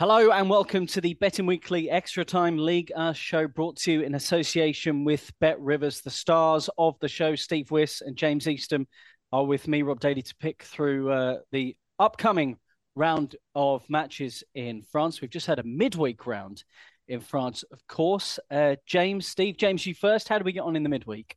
Hello and welcome to the Betting Weekly Extra Time League show brought to you in association with Bet Rivers. The stars of the show, Steve Wyss and James Eastham, are with me, Rob Daly, to pick through uh, the upcoming round of matches in France. We've just had a midweek round in France, of course. Uh, James, Steve, James, you first. How do we get on in the midweek?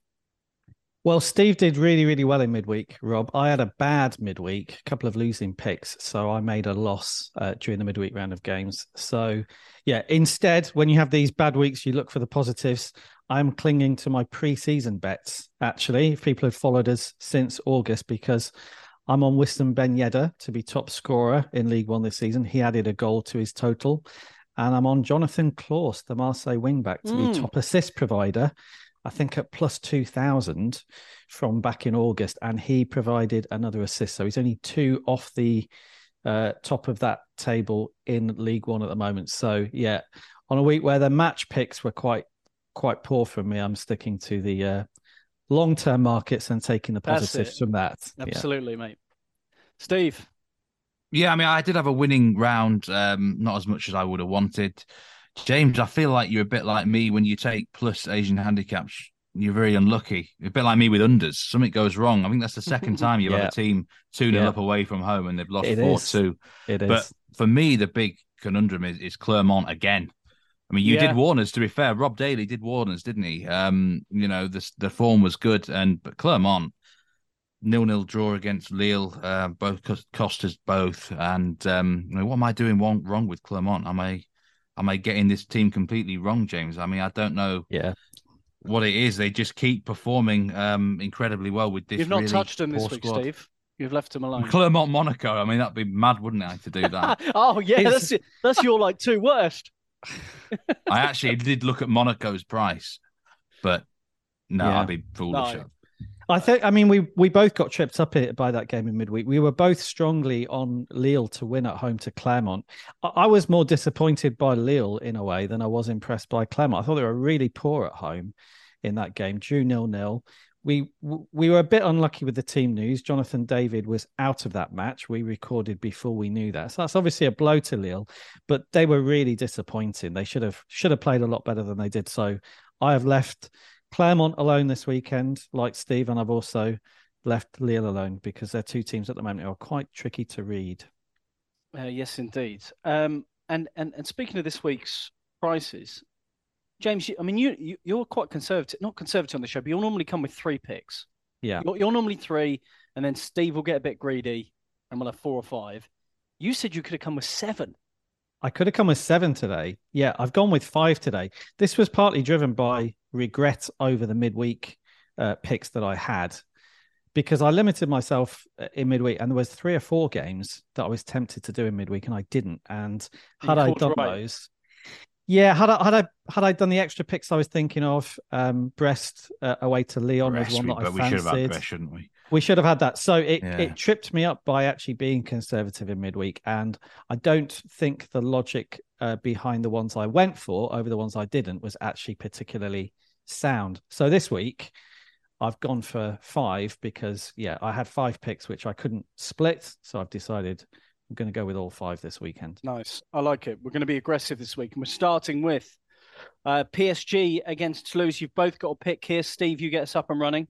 Well, Steve did really, really well in midweek, Rob. I had a bad midweek, a couple of losing picks. So I made a loss uh, during the midweek round of games. So, yeah, instead, when you have these bad weeks, you look for the positives. I'm clinging to my preseason bets, actually, if people have followed us since August, because I'm on Wissam Ben Yedder to be top scorer in League One this season. He added a goal to his total. And I'm on Jonathan Clauss, the Marseille wingback, to Mm. be top assist provider. I think at plus 2000 from back in August, and he provided another assist. So he's only two off the uh, top of that table in League One at the moment. So, yeah, on a week where the match picks were quite quite poor from me, I'm sticking to the uh, long term markets and taking the positives from that. Yeah. Absolutely, mate. Steve, Yeah, I mean, I did have a winning round, um, not as much as I would have wanted. James, I feel like you're a bit like me when you take plus Asian handicaps. You're very unlucky. A bit like me with unders. Something goes wrong. I think that's the second time you've Yeah. had a team 2 0 Yeah. up away from home and they've lost It 4 is. 2. It is. But for me, the big conundrum is, is Clermont again. I mean, you Yeah. did Warners. To be fair, Rob Daly did Warners, didn't he? Um, you know, the the form was good, and but Clermont nil nil draw against Lille, uh, both cost, cost us both. And um, you know, what am I doing wrong wrong with Clermont? Am I am I getting this team completely wrong, James? I mean, I don't know yeah. what it is. They just keep performing um incredibly well with this. you've not really touched them this week, squad. Steve. You've left them alone. Clermont Monaco. I mean, that'd be mad, wouldn't it, to do that? oh yeah, that's. That's your like two worst. I actually did look at Monaco's price, but no, Yeah. I'd be foolish. No. I think. I mean, we we both got tripped up by that game in midweek. We were both strongly on Lille to win at home to Clermont. I, I was more disappointed by Lille in a way than I was impressed by Clermont. I thought they were really poor at home in that game. Drew nil nil. We we were a bit unlucky with the team news. Jonathan David was out of that match. We recorded before we knew that, so that's obviously a blow to Lille. But they were really disappointing. They should have should have played a lot better than they did. So I have left Clermont alone this weekend, like Steve, and I've also left Lille alone because they're two teams at the moment who are quite tricky to read. Uh, yes, indeed. Um, and and and speaking of this week's prices, James, I mean, you, you you're quite conservative, not conservative on the show, but you'll normally come with three picks. Yeah. You're, you're normally three, and then Steve will get a bit greedy, and we'll have four or five. You said you could have come with seven. I could have come with seven today. Yeah, I've gone with five today. This was partly driven by regret over the midweek uh, picks that I had because I limited myself uh, in midweek, and there was three or four games that I was tempted to do in midweek, and I didn't. And had I done right. those, yeah, had I had I had I done the extra picks I was thinking of, um, Brest uh, away to Lyon was Brest, one we- that I but we should have had fancied. Brest, shouldn't we? We should have had that. So it, Yeah. it tripped me up by actually being conservative in midweek. And I don't think the logic uh, behind the ones I went for over the ones I didn't was actually particularly sound. So this week, I've gone for five because, yeah, I had five picks which I couldn't split. So I've decided I'm going to go with all five this weekend. Nice. I like it. We're going to be aggressive this week, and we're starting with Uh, PSG against Toulouse. You've both got a pick here. Steve, you get us up and running.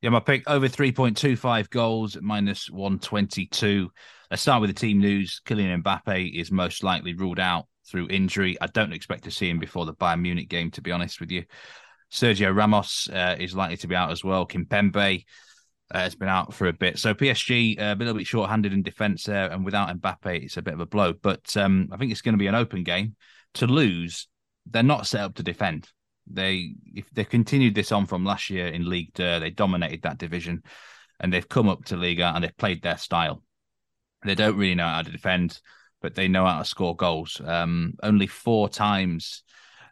Yeah, my pick over 3.25 goals minus 122. Let's start with the team news. Kylian Mbappe is most likely ruled out through injury. I don't expect to see him before the Bayern Munich game, to be honest with you. Sergio Ramos uh, is likely to be out as well. Kimpembe uh, has been out for a bit. So PSG uh, a little bit short-handed in defence there, and without Mbappe, it's a bit of a blow. But um, I think it's going to be an open game. Toulouse, they're not set up to defend. They if they continued this on from last year in League Two, they dominated that division, and they've come up to Liga and they've played their style. They don't really know how to defend, but they know how to score goals. Um, only four times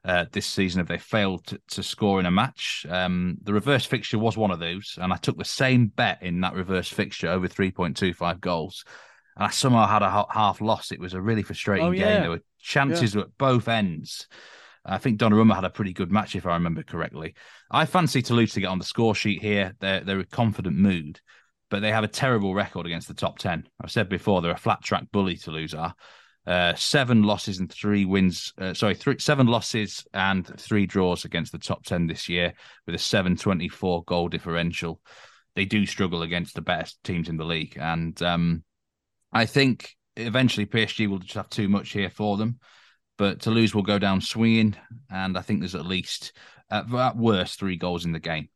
uh, this season have they failed to, to score in a match. Um, the reverse fixture was one of those, and I took the same bet in that reverse fixture over 3.25 goals. And I somehow had a half loss. It was a really frustrating Oh, game. There were chances at both ends. I think Donnarumma had a pretty good match, if I remember correctly. I fancy Toulouse to get on the score sheet here. They're they're a confident mood, but they have a terrible record against the top ten. I've said before they're a flat track bully. Toulouse are uh, seven losses and three wins. Uh, sorry, three, seven losses and three draws against the top ten this year, with a seven twenty four goal differential. They do struggle against the best teams in the league, and um, I think eventually PSG will just have too much here for them but Toulouse will go down swinging, and I think there's at least, at, at worst, three goals in the game.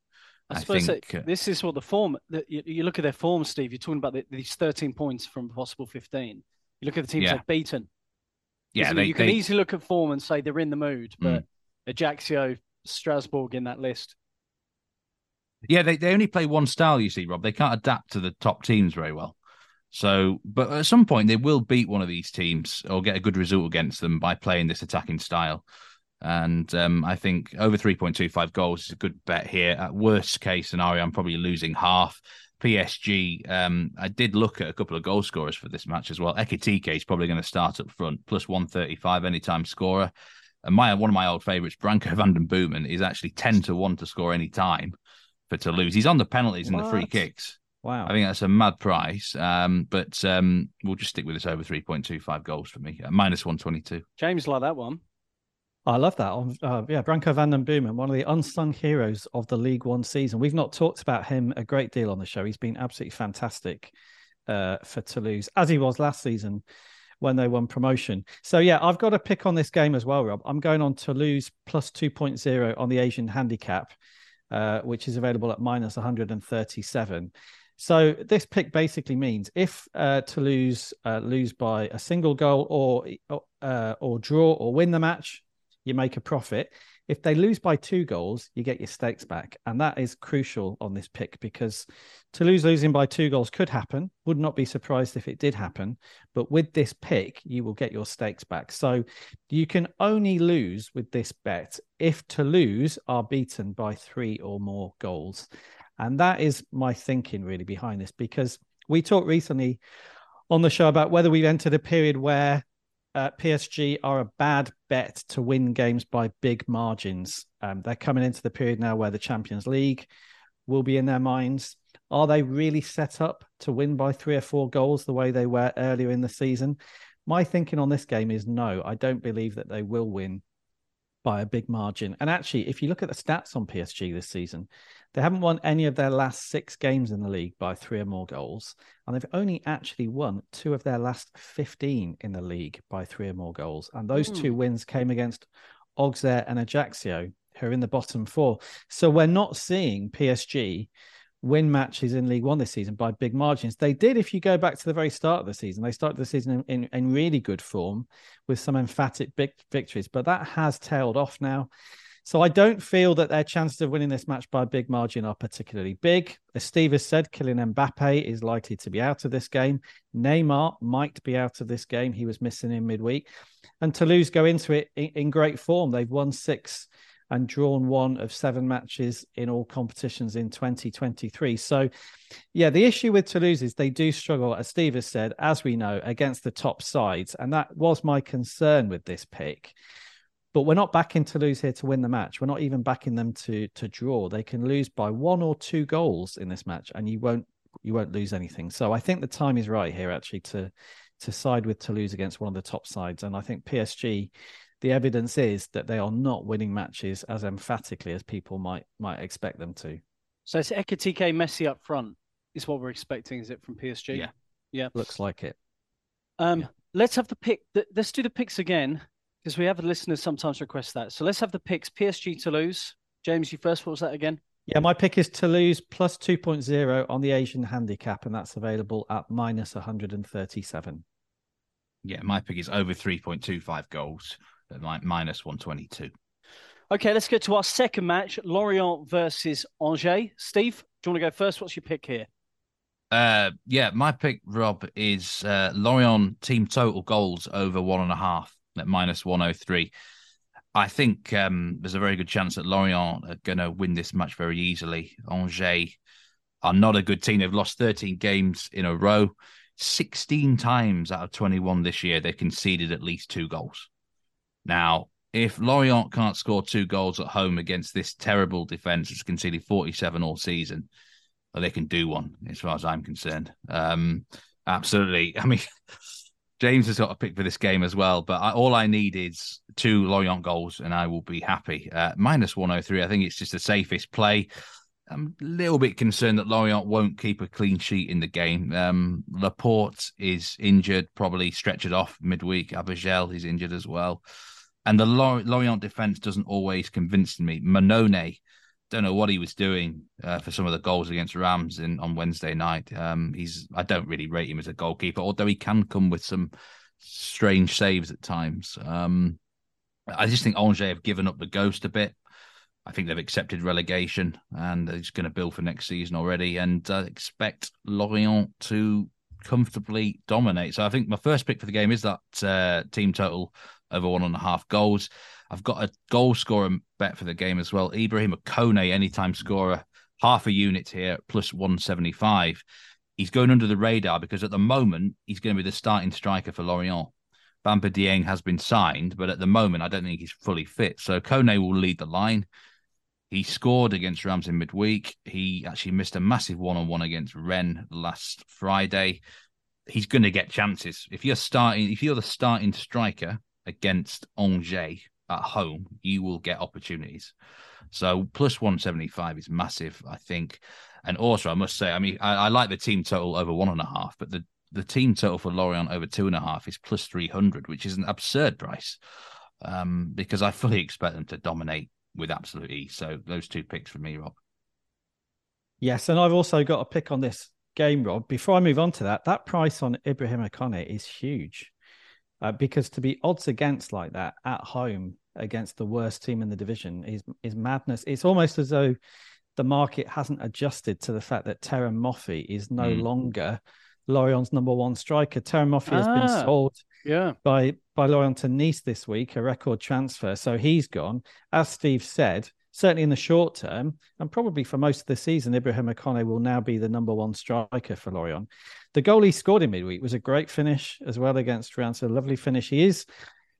I, I suppose think, that uh, this is what the form. That you, you look at their form, Steve. You're talking about the, these 13 points from possible 15. You look at the teams Yeah. they've beaten. Yeah, they, you can they- easily look at form and say they're in the mood, Mm. but Ajaccio, Strasbourg in that list. yeah, they, they only play one style. You see, Rob, they can't adapt to the top teams very well. So, but at some point they will beat one of these teams or get a good result against them by playing this attacking style. And um, I think over 3.25 goals is a good bet here. At worst case scenario, I'm probably losing half. PSG, um, I did look at a couple of goal scorers for this match as well. Ekitike is probably going to start up front, plus 135 anytime scorer. And my one of my old favourites, Branko van den Boomen, is actually 10 to 1 to score any time for Toulouse. He's on the penalties and the free kicks. Wow. I think that's a mad price. Um, but um, we'll just stick with this over 3.25 goals for me, uh, minus 122. James like that one. I love that. Um, Uh, yeah, Branko van den Boomen, one of the unsung heroes of the League One season. We've not talked about him a great deal on the show. He's been absolutely fantastic uh, for Toulouse, as he was last season when they won promotion. So, yeah, I've got a pick on this game as well, Rob. I'm going on Toulouse plus 2.0 on the Asian handicap, uh, which is available at minus 137. So this pick basically means if uh, Toulouse uh, lose by a single goal or uh, or draw or win the match, you make a profit. If they lose by two goals, you get your stakes back, and that is crucial on this pick because Toulouse losing by two goals could happen. Would not be surprised if it did happen, but with this pick, you will get your stakes back. So you can only lose with this bet if Toulouse are beaten by three or more goals. And that is my thinking really behind this because we talked recently on the show about whether we've entered a period where uh, PSG are a bad bet to win games by big margins. Um, they're coming into the period now where the Champions League will be in their minds. Are they really set up to win by three or four goals the way they were earlier in the season? My thinking on this game is no, I don't believe that they will win by a big margin. And actually, if you look at the stats on PSG this season, they haven't won any of their last six games in the league by three or more goals. And they've only actually won two of their last 15 in the league by three or more goals. And those two wins came against Auxerre and Ajaccio, who are in the bottom four. So we're not seeing PSG win matches in League One this season by big margins. They did, if you go back to the very start of the season, they started the season in, in, in really good form with some emphatic big victories, but that has tailed off now. So I don't feel that their chances of winning this match by a big margin are particularly big. As Steve has said, Kylian Mbappe is likely to be out of this game. Neymar might be out of this game. He was missing in midweek. And Toulouse go into it in, in great form. They've won six and drawn one of seven matches in all competitions in 2023. So, yeah, the issue with Toulouse is they do struggle, as Steve has said, as we know, against the top sides. And that was my concern with this pick. But we're not backing Toulouse here to win the match. We're not even backing them to to draw. They can lose by one or two goals in this match, and you won't you won't lose anything. So I think the time is right here actually to to side with Toulouse against one of the top sides. And I think PSG the evidence is that they are not winning matches as emphatically as people might might expect them to. So it's Ekitike Messi up front is what we're expecting, is it from PSG? Yeah. Yeah. Looks like it. Um, Yeah. let's have the pick. Let's do the picks again because we have listeners sometimes request that. So let's have the picks. PSG Toulouse. James, you first. What was that again? Yeah, my pick is Toulouse plus 2.0 on the Asian handicap, and that's available at minus 137. Yeah, my pick is over 3.25 goals at mi- minus 122. Okay, let's get to our second match: Lorient versus Angers. Steve, do you want to go first? What's your pick here? Uh, yeah, my pick, Rob, is uh, Lorient team total goals over one and a half at minus 103. I think um, there's a very good chance that Lorient are going to win this match very easily. Angers are not a good team. They've lost 13 games in a row. 16 times out of 21 this year, they conceded at least two goals. Now, if Lorient can't score two goals at home against this terrible defense, it's conceded 47 all season, well, they can do one, as far as I'm concerned. Um, absolutely. I mean, James has got a pick for this game as well, but I, all I need is two Lorient goals and I will be happy. Uh, minus 103, I think it's just the safest play. I'm a little bit concerned that Lorient won't keep a clean sheet in the game. Um, Laporte is injured, probably stretched off midweek. Abergel is injured as well. And the Lorient defense doesn't always convince me. Mannone, don't know what he was doing uh, for some of the goals against Reims in on Wednesday night. Um, he's I don't really rate him as a goalkeeper, although he can come with some strange saves at times. Um, I just think Angers have given up the ghost a bit. I think they've accepted relegation and they're just going to build for next season already and uh, expect Lorient to comfortably dominate. So I think my first pick for the game is that uh, team total over one and a half goals. I've got a goal scorer bet for the game as well. Ibrahim Kone, anytime scorer, half a unit here, plus 175. He's going under the radar because at the moment, he's going to be the starting striker for Lorient. Bamba Dieng has been signed, but at the moment, I don't think he's fully fit. So Kone will lead the line. He scored against Reims in midweek. He actually missed a massive one on one against Rennes last Friday. He's going to get chances. If you're starting, if you're the starting striker against Angers at home, you will get opportunities. So plus 175 is massive, I think. And also, I must say, I mean, I, I like the team total over one and a half, but the, the team total for Lorient over two and a half is plus 300, which is an absurd price um, because I fully expect them to dominate with absolute ease. So those two picks for me, Rob. Yes, and I've also got a pick on this game, Rob. Before I move on to that, that price on Ibrahima Kone is huge. Uh, because to be odds against like that at home against the worst team in the division is is madness. It's almost as though the market hasn't adjusted to the fact that Terem Moffi is no Mm. longer Lorient's number one striker. Terem Moffi has been Ah. sold Yeah. by by Lorient to Nice this week, a record transfer. So he's gone. As Steve said, certainly in the short term, and probably for most of the season, Ibrahima Kone will now be the number one striker for Lorient. The goal he scored in midweek was a great finish as well against Rennes. A lovely finish. He is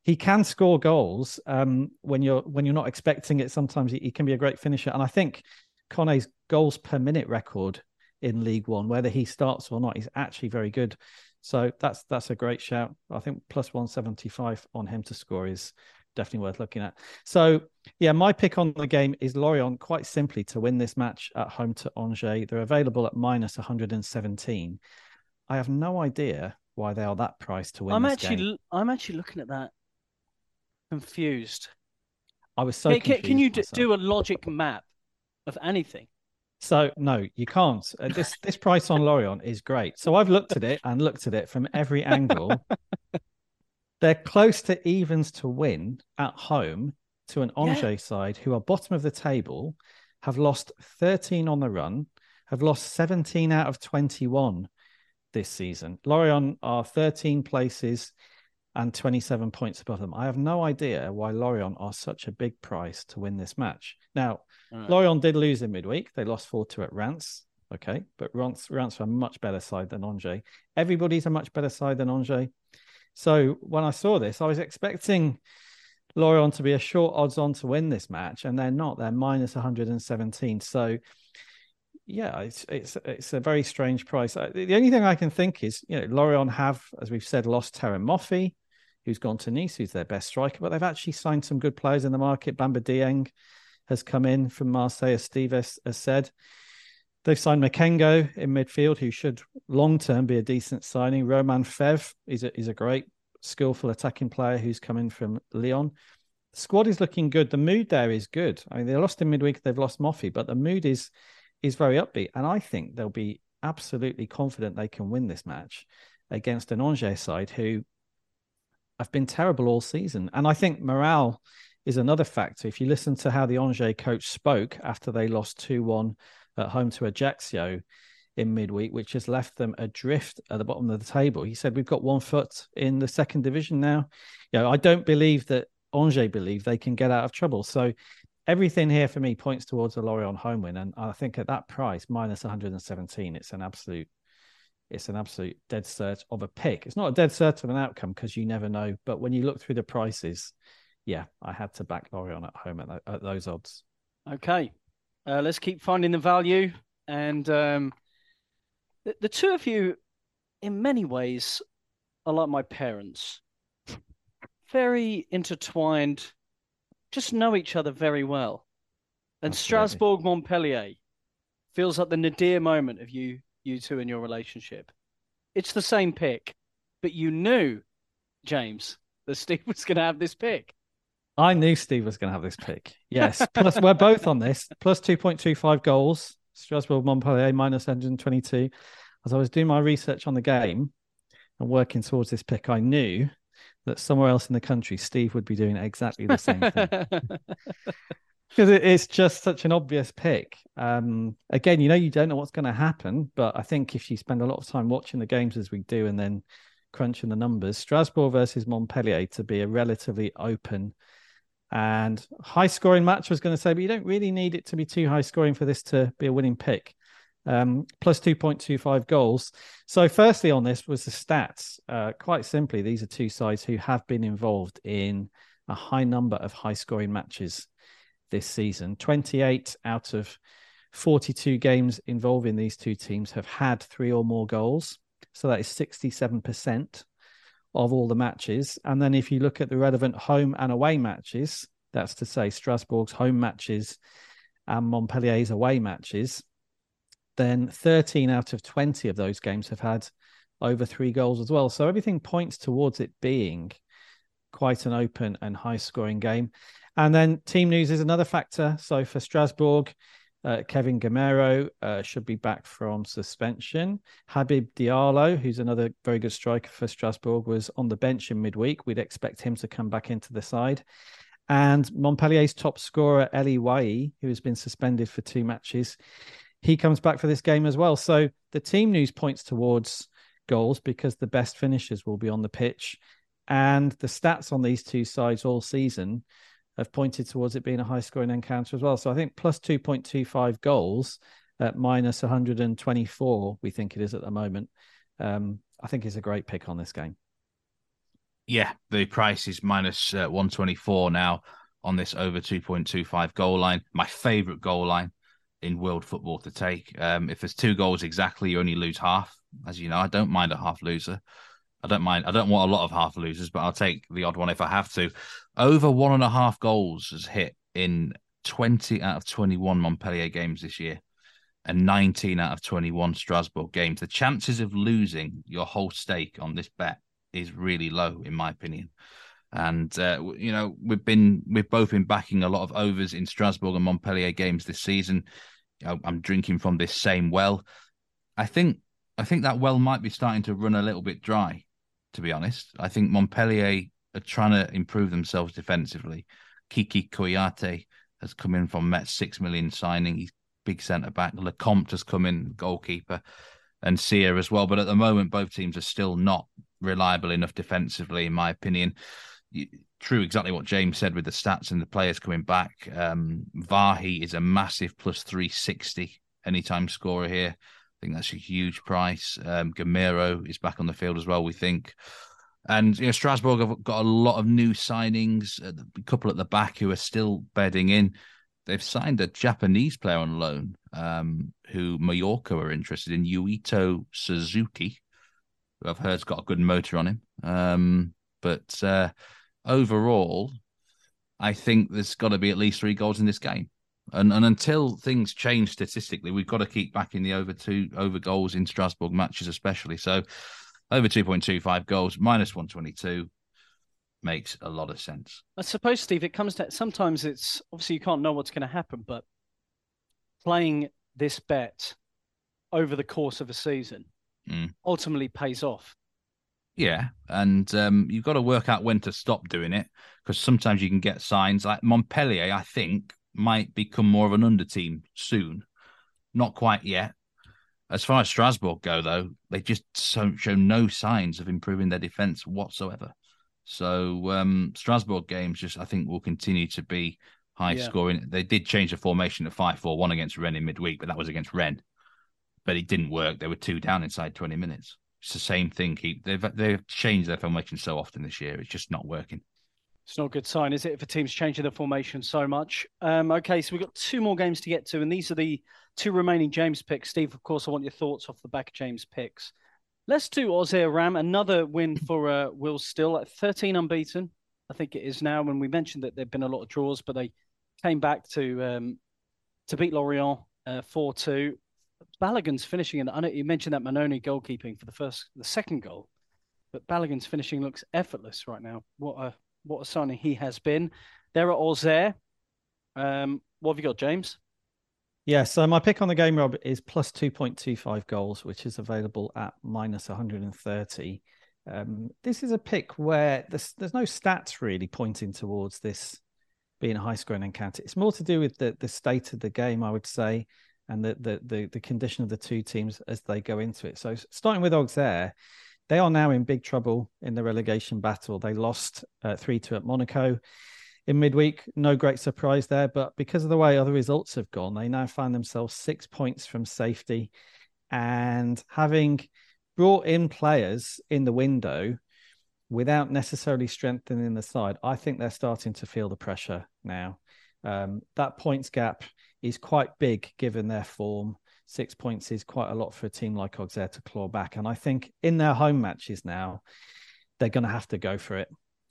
he can score goals um, when you're when you're not expecting it. Sometimes he, he can be a great finisher, and I think Kone's goals per minute record in League One, whether he starts or not, is actually very good. So that's that's a great shout. I think plus one seventy five on him to score is definitely worth looking at. So yeah, my pick on the game is Lorient quite simply to win this match at home to Angers. They're available at minus one hundred and seventeen. I have no idea why they are that priced to win. I'm this actually game. I'm actually looking at that confused. I was so Can, can, can you d- myself. do a logic map of anything? So no, you can't. Uh, this this price on Lorient is great. So I've looked at it and looked at it from every angle. They're close to evens to win at home to an Yeah. Angers side who are bottom of the table, have lost 13 on the run, have lost 17 out of 21 this season. Lorient are 13 places and 27 points above them. I have no idea why Lorient are such a big price to win this match. Now, right. Lorient did lose in midweek. They lost 4 2 at Reims. Okay. But Reims, Reims are a much better side than Angers. Everybody's a much better side than Angers. So when I saw this, I was expecting Lorient to be a short odds on to win this match, and they're not. They're minus 117. So yeah, it's it's it's a very strange price. Uh, The only thing I can think is, you know, Lorient have, as we've said, lost Terem Moffi. Who's gone to Nice, who's their best striker. But they've actually signed some good players in the market. Bamba Dieng has come in from Marseille, as Steve has, has said. They've signed Makengo in midfield, who should long term be a decent signing. Romain Faivre is a, is a great, skillful attacking player who's coming from Lyon. The squad is looking good. The mood there is good. I mean, they lost in midweek, they've lost Moffi, but the mood is is very upbeat. And I think they'll be absolutely confident they can win this match against an Angers side who have been terrible all season. And I think morale is another factor. If you listen to how the Angers coach spoke after they lost 2 1 at home to Ajaccio in midweek, which has left them adrift at the bottom of the table. He said, We've got one foot in the second division now. You know, I don't believe that Angers believe they can get out of trouble. So everything here for me points towards a Lorient home win. And I think at that price, minus 117, it's an absolute it's an absolute dead cert of a pick. It's not a dead cert of an outcome because you never know. But when you look through the prices, yeah, I had to back Lorient at home at, at those odds. Okay, uh, let's keep finding the value. And um, the, the two of you, in many ways, are like my parents. Very intertwined, just know each other very well. And Absolutely. Strasbourg Montpellier feels like the nadir moment of you you two in your relationship. It's the same pick, but you knew, James, that Steve was going to have this pick. I knew Steve was going to have this pick. Yes. Plus, we're both on this. Plus 2.25 goals. Strasbourg Montpellier minus 122. As I was doing my research on the game and working towards this pick, I knew that somewhere else in the country, Steve would be doing exactly the same thing. because it's just such an obvious pick. Um, again, you know, you don't know what's going to happen, but I think if you spend a lot of time watching the games as we do and then crunching the numbers, Strasbourg versus Montpellier to be a relatively open and high scoring match, I was going to say, but you don't really need it to be too high scoring for this to be a winning pick. Um, plus 2.25 goals. So, firstly, on this was the stats. Uh, quite simply, these are two sides who have been involved in a high number of high scoring matches this season. 28 out of 42 games involving these two teams have had three or more goals. So, that is 67% of all the matches. And then if you look at the relevant home and away matches, that's to say Strasbourg's home matches and Montpellier's away matches, then 13 out of 20 of those games have had over three goals as well. So everything points towards it being quite an open and high scoring game. And then team news is another factor. So for Strasbourg, uh, Kevin Gameiro uh, should be back from suspension. Habib Diallo, who's another very good striker for Strasbourg, was on the bench in midweek. We'd expect him to come back into the side. And Montpellier's top scorer, Elie Wahi, who has been suspended for two matches, he comes back for this game as well. So the team news points towards goals because the best finishers will be on the pitch. And the stats on these two sides all season have pointed towards it being a high scoring encounter as well. So I think plus 2.25 goals at minus 124, we think it is at the moment. Um, I think is a great pick on this game. Yeah, the price is minus, uh, 124 now on this over 2.25 goal line. My favorite goal line in world football to take. Um, if there's two goals exactly, you only lose half. As you know, I don't mind a half loser. I don't mind. I don't want a lot of half losers, but I'll take the odd one if I have to. Over one and a half goals has hit in 20 out of 21 Montpellier games this year and 19 out of 21 Strasbourg games. The chances of losing your whole stake on this bet is really low, in my opinion. And uh, you know we've been we've both been backing a lot of overs in Strasbourg and Montpellier games this season. I'm drinking from this same well. I think I think that well might be starting to run a little bit dry to be honest. I think Montpellier are trying to improve themselves defensively. Kiki Kouyate has come in from Metz six million signing. He's big centre back. Lecomte has come in, goalkeeper, and Sia as well. But at the moment, both teams are still not reliable enough defensively, in my opinion. True, exactly what James said with the stats and the players coming back. Um, Wahi is a massive plus 360 anytime scorer here. I think that's a huge price. Um, Gameiro is back on the field as well, we think. And you know, Strasbourg have got a lot of new signings, a couple at the back who are still bedding in. They've signed a Japanese player on loan um, who Mallorca are interested in, Yuito Suzuki, who I've heard's got a good motor on him. Um, But uh, overall, I think there's got to be at least three goals in this game. And and until things change statistically, we've got to keep backing the over two over goals in Strasbourg matches, especially. So over two point two five goals minus one twenty two makes a lot of sense. I suppose, Steve, it comes to sometimes it's obviously you can't know what's going to happen, but playing this bet over the course of a season Mm. ultimately pays off. Yeah, and um, you've got to work out when to stop doing it because sometimes you can get signs like Montpellier. I think might become more of an under team soon. Not quite yet. As far as Strasbourg go, though, they just so, show no signs of improving their defense whatsoever. So um, Strasbourg games just I think will continue to be high Yeah. scoring. They did change the formation to five four one against Rennes in midweek, but that was against Rennes. But it didn't work. They were two down inside twenty minutes. It's the same thing. Keep they've they've changed their formation so often this year. It's just not working. It's not a good sign, is it, if a team's changing the formation so much? Um, okay, so we've got two more games to get to, and these are the two remaining James picks. Steve, of course, I want your thoughts off the back of James picks. Let's do Auxerre Reims, another win for uh, Will Still at 13 unbeaten. I think it is now. When we mentioned that there'd been a lot of draws, but they came back to um, to beat Lorient four two. Balogun's finishing, and I know you mentioned that Mannone goalkeeping for the first, the second goal, but Balogun's finishing looks effortless right now. What a what a signing he has been. There at Auxerre. Um, what have you got, James? Yeah, so my pick on the game, Rob, is plus 2.25 goals, which is available at minus 130. Um, this is a pick where there's, there's no stats really pointing towards this being a high scoring encounter. It's more to do with the, the state of the game, I would say, and the, the, the, the condition of the two teams as they go into it. So starting with Auxerre, they are now in big trouble in the relegation battle. They lost uh, 3 2 at Monaco in midweek. No great surprise there, but because of the way other results have gone, they now find themselves six points from safety. And having brought in players in the window without necessarily strengthening the side, I think they're starting to feel the pressure now. Um, that points gap is quite big given their form. Six points is quite a lot for a team like Auxerre to claw back. And I think in their home matches now, they're going to have to go for it.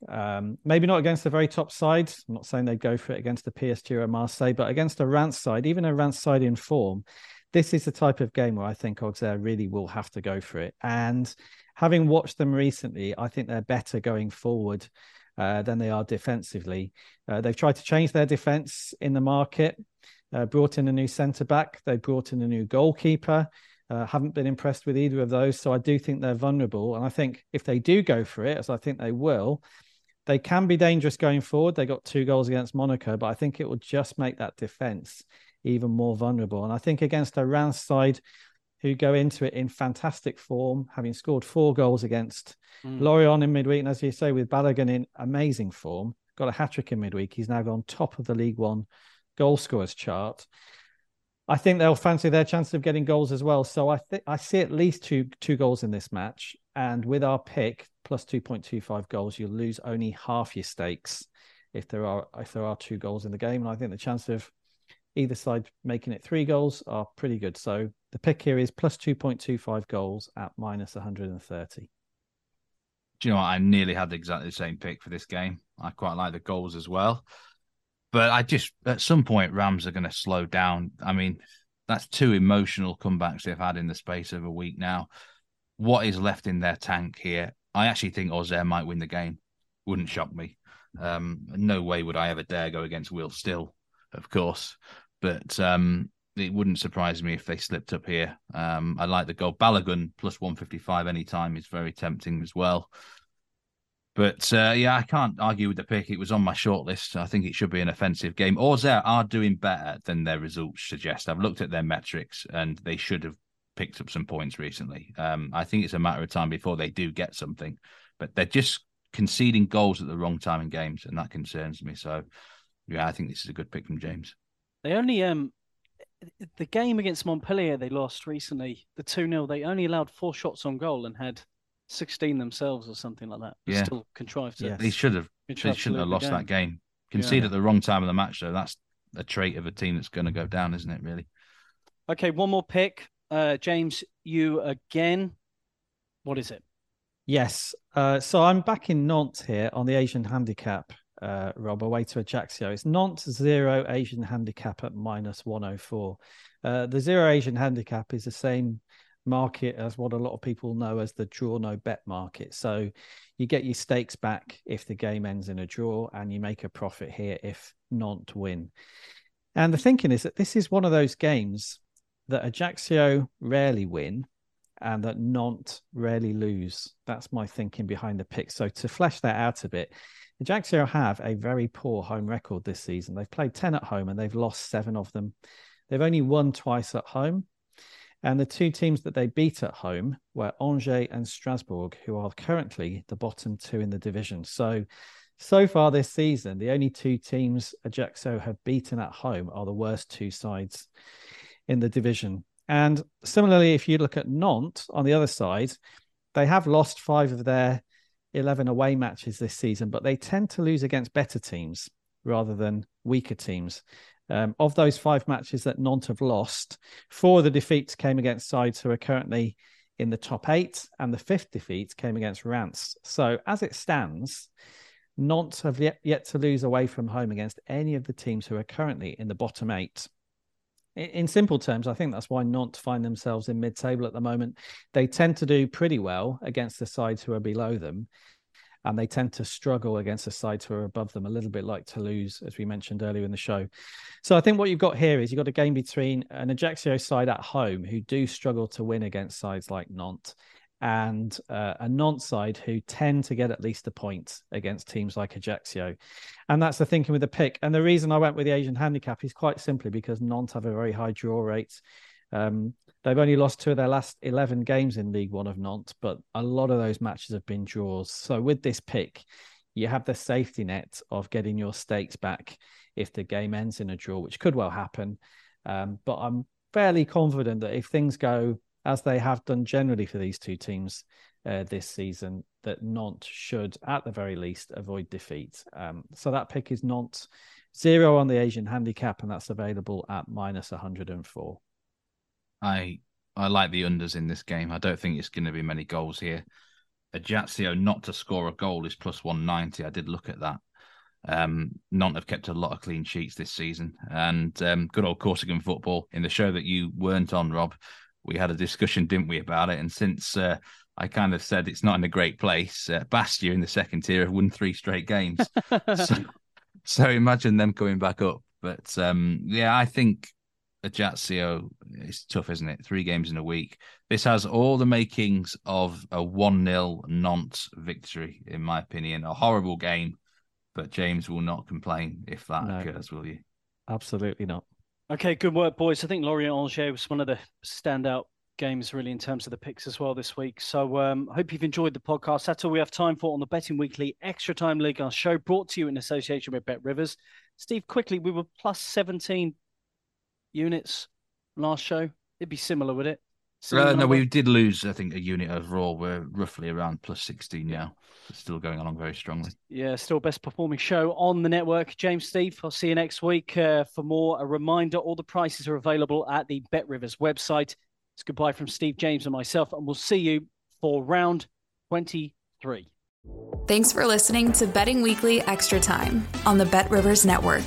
Um, maybe not against the very top side. I'm not saying they go for it against the PSG or Marseille, but against a Reims side, even a Reims side in form, this is the type of game where I think Auxerre really will have to go for it. And having watched them recently, I think they're better going forward uh, than they are defensively. Uh, they've tried to change their defense in the market, uh, brought in a new centre back, they brought in a new goalkeeper. Uh, haven't been impressed with either of those. So I do think they're vulnerable. And I think if they do go for it, as I think they will, they can be dangerous going forward. They got two goals against Monaco, but I think it will just make that defense even more vulnerable. And I think against a Reims side who go into it in fantastic form, having scored four goals against mm. Lorient in midweek, and as you say, with Balogun in amazing form, got a hat trick in midweek. He's now gone top of the League One goal scorers chart. I think they'll fancy their chances of getting goals as well. So I think I see at least two two goals in this match. And with our pick plus two point two five goals, you'll lose only half your stakes if there are if there are two goals in the game. And I think the chance of either side making it three goals are pretty good. So the pick here is plus two point two five goals at minus one hundred and thirty. Do you know what? I nearly had exactly the same pick for this game. I quite like the goals as well. But I just, at some point, Reims are going to slow down. I mean, that's two emotional comebacks they've had in the space of a week now. What is left in their tank here? I actually think Auxerre might win the game. Wouldn't shock me. Um, no way would I ever dare go against Will Still, of course. But um, it wouldn't surprise me if they slipped up here. Um, I like the goal. Balogun plus 155 anytime is very tempting as well. But uh, yeah, I can't argue with the pick. It was on my shortlist. I think it should be an offensive game. Auxerre are doing better than their results suggest. I've looked at their metrics and they should have picked up some points recently. Um, I think it's a matter of time before they do get something, but they're just conceding goals at the wrong time in games, and that concerns me. So yeah, I think this is a good pick from James. They only um the game against Montpellier they lost recently, the 2 0, they only allowed four shots on goal and had 16 themselves or something like that. Yeah. Still contrived to. Yeah. They should have. They shouldn't have lost game. that game. Concede yeah. at the wrong time of the match, though. That's a trait of a team that's going to go down, isn't it? Really. Okay, one more pick. Uh, James, you again. What is it? Yes. Uh, so I'm back in Nantes here on the Asian handicap, uh, Rob, away to Ajaccio. It's Nantes zero Asian handicap at minus 104. Uh, the zero Asian handicap is the same market as what a lot of people know as the draw no bet market. So you get your stakes back if the game ends in a draw, and you make a profit here if Nantes win. And the thinking is that this is one of those games that Ajaccio rarely win and that Nantes rarely lose. That's my thinking behind the pick. So to flesh that out a bit, Ajaccio have a very poor home record this season. They've played 10 at home and they've lost seven of them. They've only won twice at home. And the two teams that they beat at home were Angers and Strasbourg, who are currently the bottom two in the division. So, so far this season, the only two teams Ajaccio have beaten at home are the worst two sides in the division. And similarly, if you look at Nantes on the other side, they have lost five of their 11 away matches this season, but they tend to lose against better teams rather than weaker teams. Um, of those five matches that Nantes have lost, four of the defeats came against sides who are currently in the top eight, and the fifth defeat came against Reims. So, as it stands, Nantes have yet, yet to lose away from home against any of the teams who are currently in the bottom eight in simple terms, I think that's why Nantes find themselves in mid table at the moment. They tend to do pretty well against the sides who are below them, and they tend to struggle against the sides who are above them, a little bit like Toulouse, as we mentioned earlier in the show. So I think what you've got here is you've got a game between an Ajaccio side at home who do struggle to win against sides like Nantes and uh, a Nantes side who tend to get at least a point against teams like Ajaccio. And that's the thinking with the pick. And the reason I went with the Asian handicap is quite simply because Nantes have a very high draw rate. Um, they've only lost two of their last 11 games in League One of Nantes, but a lot of those matches have been draws. So with this pick, you have the safety net of getting your stakes back if the game ends in a draw, which could well happen. Um, but I'm fairly confident that if things go as they have done generally for these two teams uh, this season, that Nantes should, at the very least, avoid defeat. Um, so that pick is Nantes zero on the Asian handicap, and that's available at minus 104. I I like the unders in this game. I don't think it's going to be many goals here. Ajaccio not to score a goal is plus 190. I did look at that. Um, Nantes have kept a lot of clean sheets this season, and um, good old Corsican football. In the show that you weren't on, Rob, we had a discussion, didn't we, about it? And since uh, I kind of said it's not in a great place, uh, Bastia in the second tier have won three straight games. so, so, imagine them coming back up. But um, yeah, I think Ajaccio is tough, isn't it? Three games in a week. This has all the makings of a 1 0 Nantes victory, in my opinion. A horrible game, but James will not complain if that no, occurs, will you? Absolutely not. Okay, good work, boys. I think Lorient Angers was one of the standout games, really, in terms of the picks as well this week. So, um, I hope you've enjoyed the podcast. That's all we have time for on the Betting Weekly Extra Time League, our show brought to you in association with Bet Rivers. Steve, quickly, we were plus 17 units last show. It'd be similar, would it? Uh, no, we did lose, I think, a unit overall. We're roughly around plus 16 now. It's still going along very strongly. Yeah, still best performing show on the network. James Steve, I'll see you next week uh, for more. A reminder all the prices are available at the Bet Rivers website. It's goodbye from Steve James and myself, and we'll see you for round 23. Thanks for listening to Betting Weekly Extra Time on the Bet Rivers Network.